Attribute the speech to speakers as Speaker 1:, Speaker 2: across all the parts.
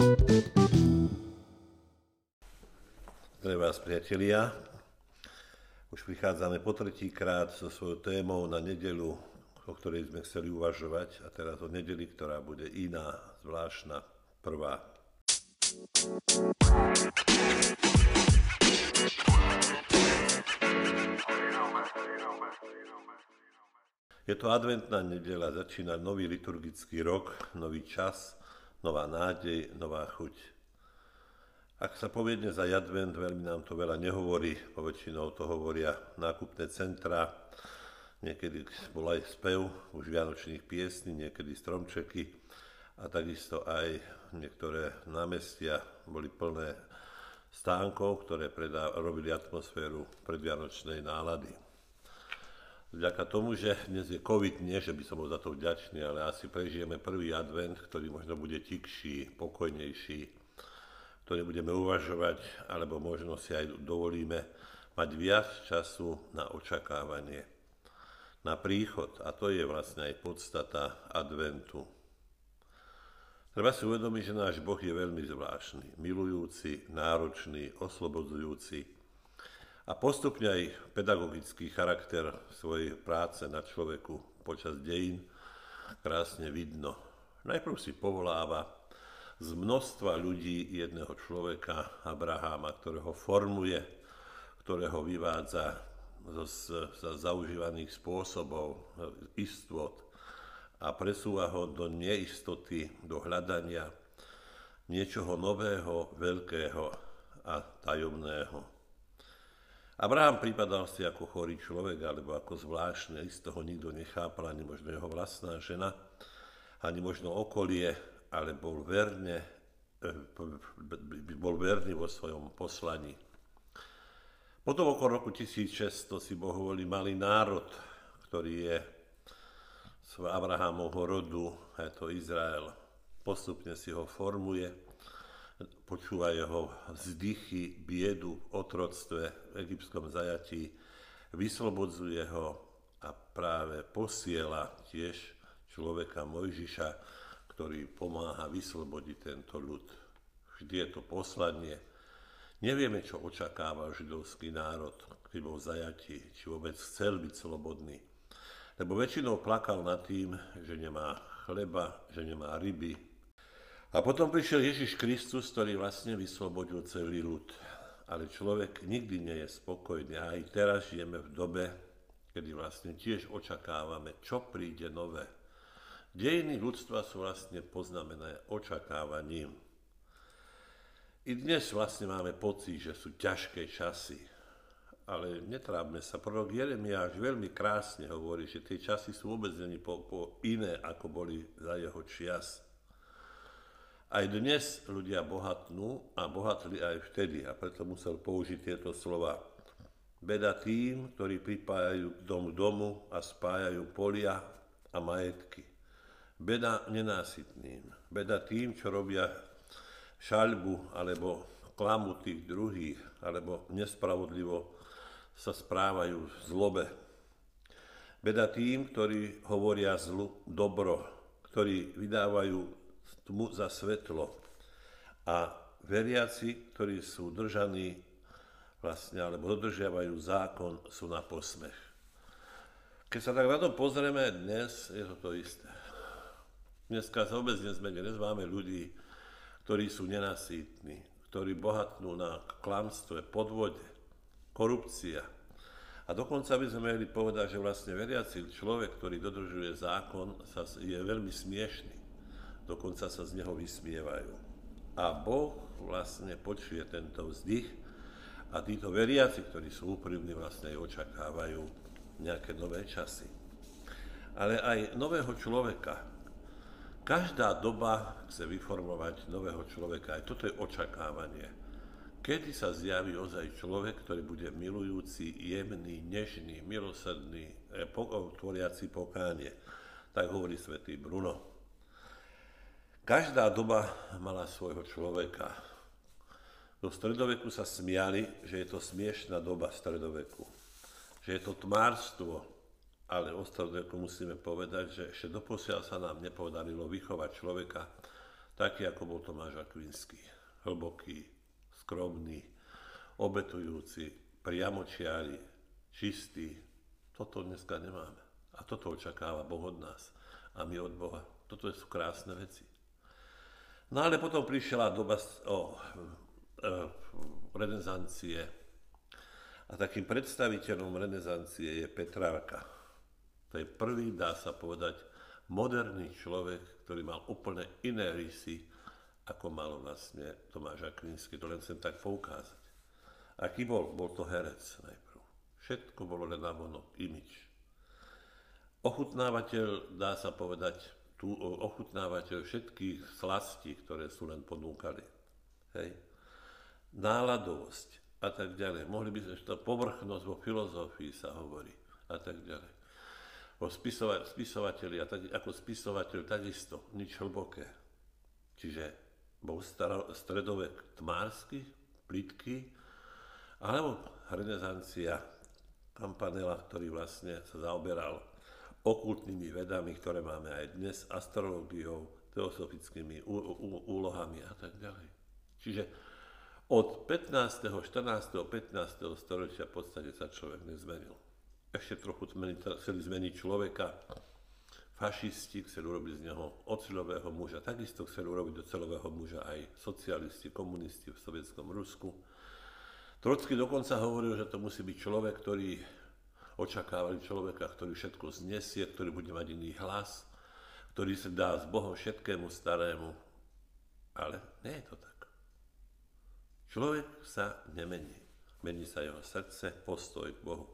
Speaker 1: Zdravím vás, priatelia. Už prichádzame po tretíkrát so svojou témou na nedelu, o ktorej sme chceli uvažovať, a teraz o nedeli, ktorá bude iná, zvláštna, prvá. Je to adventná nedela, začína nový liturgický rok, nový čas, nová nádej, nová chuť. Ak sa povie dnes aj advent, veľmi nám to veľa nehovorí, poväčšinou to hovoria nákupné centra, niekedy bol aj spev už vianočných piesní, niekedy stromčeky a takisto aj niektoré námestia boli plné stánkov, ktoré predá, robili atmosféru predvianočnej nálady. Vďaka tomu, že dnes je COVID, nie, že by som bol za to vďačný, ale asi prežijeme prvý advent, ktorý možno bude tikší, pokojnejší, ktoré budeme uvažovať, alebo možno si aj dovolíme mať viac času na očakávanie, na príchod. A to je vlastne aj podstata adventu. Treba si uvedomiť, že náš Boh je veľmi zvláštny, milujúci, náročný, oslobodzujúci a postupne aj pedagogický charakter svojej práce na človeku počas dejín krásne vidno. Najprv si povoláva z množstva ľudí jedného človeka, Abraháma, ktorého formuje, ktorého vyvádza zo, z zaužívaných spôsobov, istot a presúva ho do neistoty, do hľadania niečoho nového, veľkého a tajomného. Abraham pripadal si ako chorý človek, alebo ako zvláštne, z toho nikto nechápal, ani možno jeho vlastná žena, ani možno okolie, ale bol verne, bol verný vo svojom poslaní. Potom okolo roku 1600 si Boh volí malý národ, ktorý je z Abrahámovho rodu, je to Izrael. Postupne si ho formuje, počúva jeho vzdychy, biedu, otroctve v egyptskom zajatí, vyslobodzuje ho a práve posiela tiež človeka Mojžiša, ktorý pomáha vyslobodiť tento ľud. Vždy je to poslanie. Nevieme, čo očakáva židovský národ, keď bol zajatý, či vôbec chcel byť slobodný. Lebo väčšinou plakal nad tým, že nemá chleba, že nemá ryby. A potom prišiel Ježiš Kristus, ktorý vlastne vyslobodil celý ľud. Ale človek nikdy nie je spokojný. A aj teraz žijeme v dobe, kedy vlastne tiež očakávame, čo príde nové Dejiny ľudstva sú vlastne poznamené očakávaním. I dnes vlastne máme pocit, že sú ťažké časy, ale netrábme sa. Prorok Jeremiáš veľmi krásne hovorí, že tie časy sú vôbec po, po iné, ako boli za jeho čias. Aj dnes ľudia bohatnú a bohatli aj vtedy a preto musel použiť tieto slova. Beda tým, ktorí pripájajú dom domu a spájajú polia a majetky. Beda nenásytným, beda tým, čo robia šaľbu alebo klamu tých druhých, alebo nespravodlivo sa správajú v zlobe. Beda tým, ktorí hovoria zlu dobro, ktorí vydávajú tmu za svetlo a veriaci, ktorí sú držaní vlastne, alebo dodržiavajú zákon, sú na posmech. Keď sa tak na to pozrieme dnes, je to to isté. Dneska sa vôbec nezmenia. Dnes máme ľudí, ktorí sú nenasýtni, ktorí bohatnú na klamstve, podvode, korupcia. A dokonca by sme mohli povedať, že vlastne veriaci človek, ktorý dodržuje zákon, sa, je veľmi smiešný. Dokonca sa z neho vysmievajú. A Boh vlastne počuje tento vzdych a títo veriaci, ktorí sú úprimní, vlastne aj očakávajú nejaké nové časy. Ale aj nového človeka, Každá doba chce vyformovať nového človeka. Aj toto je očakávanie. Kedy sa zjaví ozaj človek, ktorý bude milujúci, jemný, nežný, milosrdný, e, tvoriaci pokánie. Tak hovorí svätý Bruno. Každá doba mala svojho človeka. Do stredoveku sa smiali, že je to smiešná doba stredoveku. Že je to tmárstvo, ale ostatné musíme povedať, že ešte doposiaľ sa nám nepodarilo vychovať človeka taký ako bol Tomáš Akvinský. Hlboký, skromný, obetujúci, priamočiari, čistý. Toto dneska nemáme. A toto očakáva Boh od nás. A my od Boha. Toto sú krásne veci. No ale potom prišla doba o, e, renesancie. A takým predstaviteľom renesancie je Petrárka. To je prvý, dá sa povedať, moderný človek, ktorý mal úplne iné rysy, ako mal vlastne Tomáš Akvinsky. To len chcem tak poukázať. Aký bol? Bol to herec najprv. Všetko bolo len na vonok, imič. Ochutnávateľ, dá sa povedať, tu ochutnávateľ všetkých slastí, ktoré sú len ponúkali. Hej. Náladovosť a tak ďalej. Mohli by sme, že to povrchnosť vo filozofii sa hovorí a tak ďalej. O spisova- spisovateľi a tak, ako spisovateľ takisto, nič hlboké. Čiže bol staro, stredovek tmársky, plitký, alebo renesancia Campanella, ktorý vlastne sa zaoberal okultnými vedami, ktoré máme aj dnes, astrológiou, teosofickými úlohami a tak ďalej. Čiže od 15., 14., 15. storočia v podstate sa človek nezmenil. Ešte trochu chceli zmeniť človeka. Fašisti chceli urobiť z neho oceľového muža. Takisto chceli urobiť celového muža aj socialisti, komunisti v sovietskom Rusku. Trocky dokonca hovoril, že to musí byť človek, ktorý očakávali človeka, ktorý všetko znesie, ktorý bude mať iný hlas, ktorý sa dá s Bohom všetkému starému. Ale nie je to tak. Človek sa nemení. Mení sa jeho srdce, postoj k Bohu.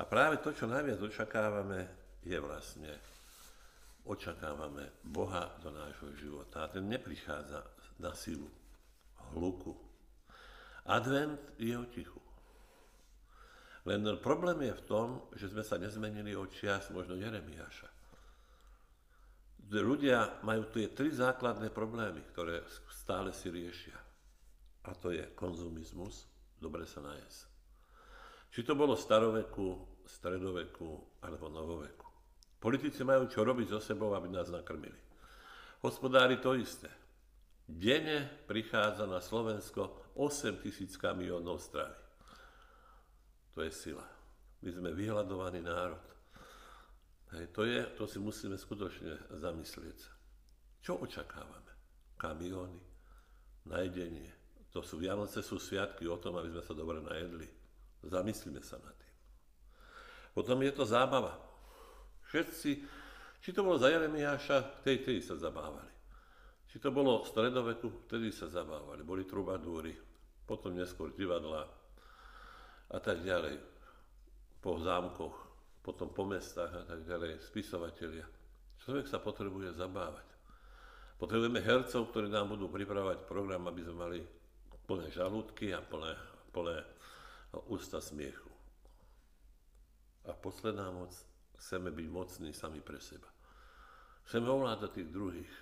Speaker 1: A práve to, čo najviac očakávame, je vlastne očakávame Boha do nášho života. A ten neprichádza na silu, hluku. Advent je o tichu. Len problém je v tom, že sme sa nezmenili od čias možno Jeremiáša. Ľudia majú tu tri základné problémy, ktoré stále si riešia. A to je konzumizmus, dobre sa najesť. Či to bolo staroveku, stredoveku alebo novoveku. Politici majú čo robiť so sebou, aby nás nakrmili. Hospodári to isté. Dene prichádza na Slovensko 8 tisíc kamionov stravy. To je sila. My sme vyhľadovaný národ. Hej, to, je, to si musíme skutočne zamyslieť. Čo očakávame? Kamióny, najedenie. To sú Vianoce, sú sviatky o tom, aby sme sa dobre najedli. Zamyslíme sa nad tým. Potom je to zábava. Všetci, či to bolo za Jeremiáša, tej, tej sa zabávali. Či to bolo v stredoveku, vtedy sa zabávali. Boli trubadúry, potom neskôr divadla, a tak ďalej, po zámkoch, potom po mestách a tak ďalej, spisovatelia. Človek sa potrebuje zabávať. Potrebujeme hercov, ktorí nám budú pripravať program, aby sme mali plné žalúdky a plné, plné ústa smiechu. A posledná moc, chceme byť mocní sami pre seba. Chceme ovládať tých druhých.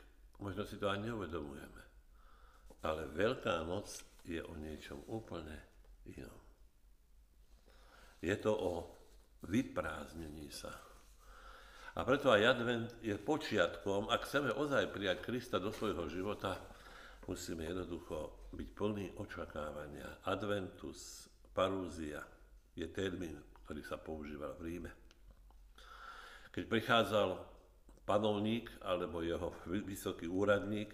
Speaker 1: Možno si to ani neuvedomujeme. Ale veľká moc je o niečom úplne inom. Je to o vyprázdnení sa. A preto aj advent je počiatkom, ak chceme ozaj prijať Krista do svojho života, musíme jednoducho byť plný očakávania. Adventus, parúzia je termín, ktorý sa používal v Ríme. Keď prichádzal panovník alebo jeho vysoký úradník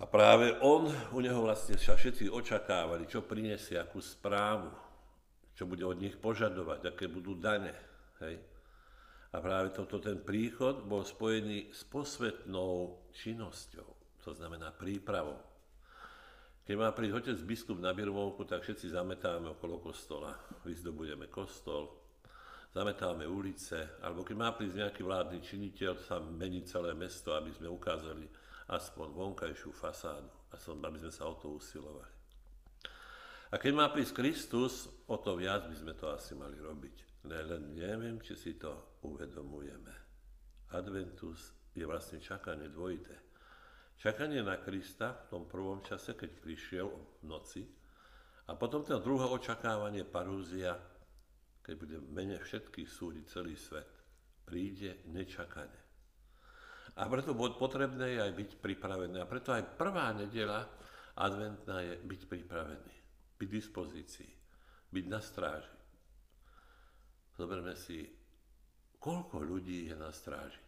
Speaker 1: a práve on, u neho vlastne sa všetci očakávali, čo prinesie, akú správu, čo bude od nich požadovať, aké budú dane. Hej. A práve toto ten príchod bol spojený s posvetnou činnosťou, to znamená prípravou. Keď má prísť otec biskup na Birmovku, tak všetci zametáme okolo kostola, vyzdobujeme kostol, zametáme ulice, alebo keď má prísť nejaký vládny činiteľ, sa mení celé mesto, aby sme ukázali aspoň vonkajšiu fasádu, aby sme sa o to usilovali. A keď má prísť Kristus, o to viac by sme to asi mali robiť. Len neviem, či si to uvedomujeme. Adventus je vlastne čakanie dvojité. Čakanie na Krista v tom prvom čase, keď prišiel v noci, a potom to druhé očakávanie parúzia, keď bude mene všetkých súdiť celý svet. Príde nečakane. A preto potrebné je aj byť pripravený. A preto aj prvá nedela adventná je byť pripravený, byť v dispozícii, byť na stráži. Zoberme si, koľko ľudí je na stráži.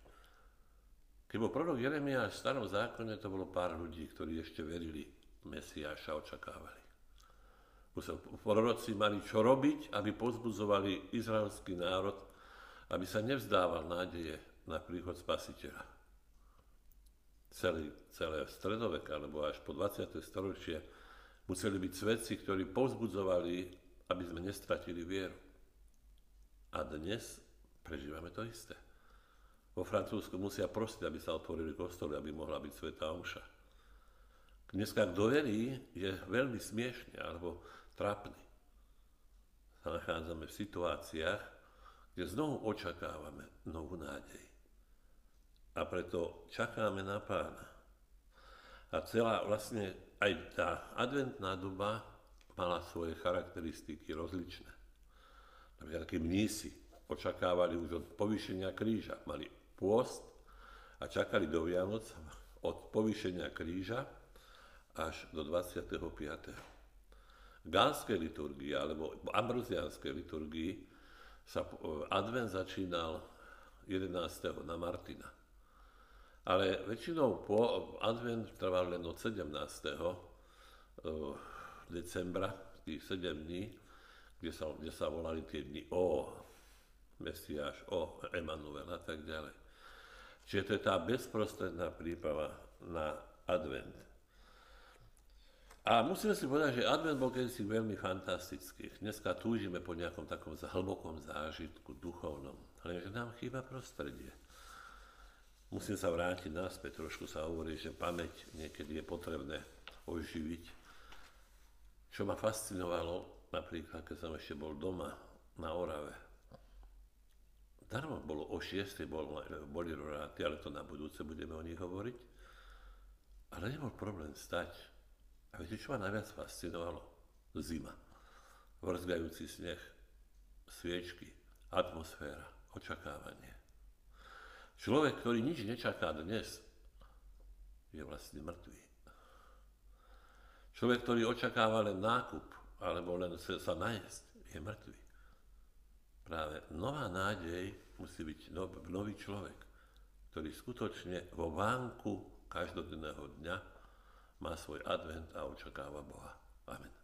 Speaker 1: Keď bol prorok Jeremiáš v starom zákone, to bolo pár ľudí, ktorí ešte verili Mesiáša, očakávali. Proroci mali čo robiť, aby pozbudzovali izraelský národ, aby sa nevzdával nádeje na príchod spasiteľa. Celý, celé stredovek, alebo až po 20. storočie museli byť svedci, ktorí pozbudzovali, aby sme nestratili vieru. A dnes prežívame to isté. Vo Francúzsku musia prosiť, aby sa otvorili kostoly, aby mohla byť Sveta Omša. Dneska, kto verí, je veľmi smiešný alebo trápny. Sa nachádzame v situáciách, kde znovu očakávame novú nádej. A preto čakáme na pána. A celá vlastne aj tá adventná doba mala svoje charakteristiky rozličné. Napríklad takí mnísi očakávali už od povýšenia kríža. Mali pôst a čakali do Vianoc od povýšenia kríža až do 25. V gánskej liturgii alebo v ambrozianskej liturgii sa advent začínal 11. na Martina. Ale väčšinou po advent trval len od 17. Eh, decembra, tých 7 dní, kde sa, kde sa volali tie dni o Mesiáš, o Emanuel a tak ďalej. Čiže to je tá bezprostredná príprava na advent. A musíme si povedať, že advent bol kedysi veľmi fantastický. Dneska túžime po nejakom takom hlbokom zážitku, duchovnom. Ale že nám chýba prostredie. Musím sa vrátiť naspäť, trošku sa hovorí, že pamäť niekedy je potrebné oživiť. Čo ma fascinovalo, napríklad, keď som ešte bol doma na Orave, Darmo bolo o 6. Bol, boli roráty, ale to na budúce budeme o nich hovoriť. Ale nebol problém stať. A viete, čo ma najviac fascinovalo? Zima. Vrzgajúci sneh, sviečky, atmosféra, očakávanie. Človek, ktorý nič nečaká dnes, je vlastne mŕtvý. Človek, ktorý očakáva len nákup, alebo len sa najesť, je mŕtvý. Práve nová nádej musí byť nový človek, ktorý skutočne vo vánku každodenného dňa má svoj advent a očakáva Boha. Amen.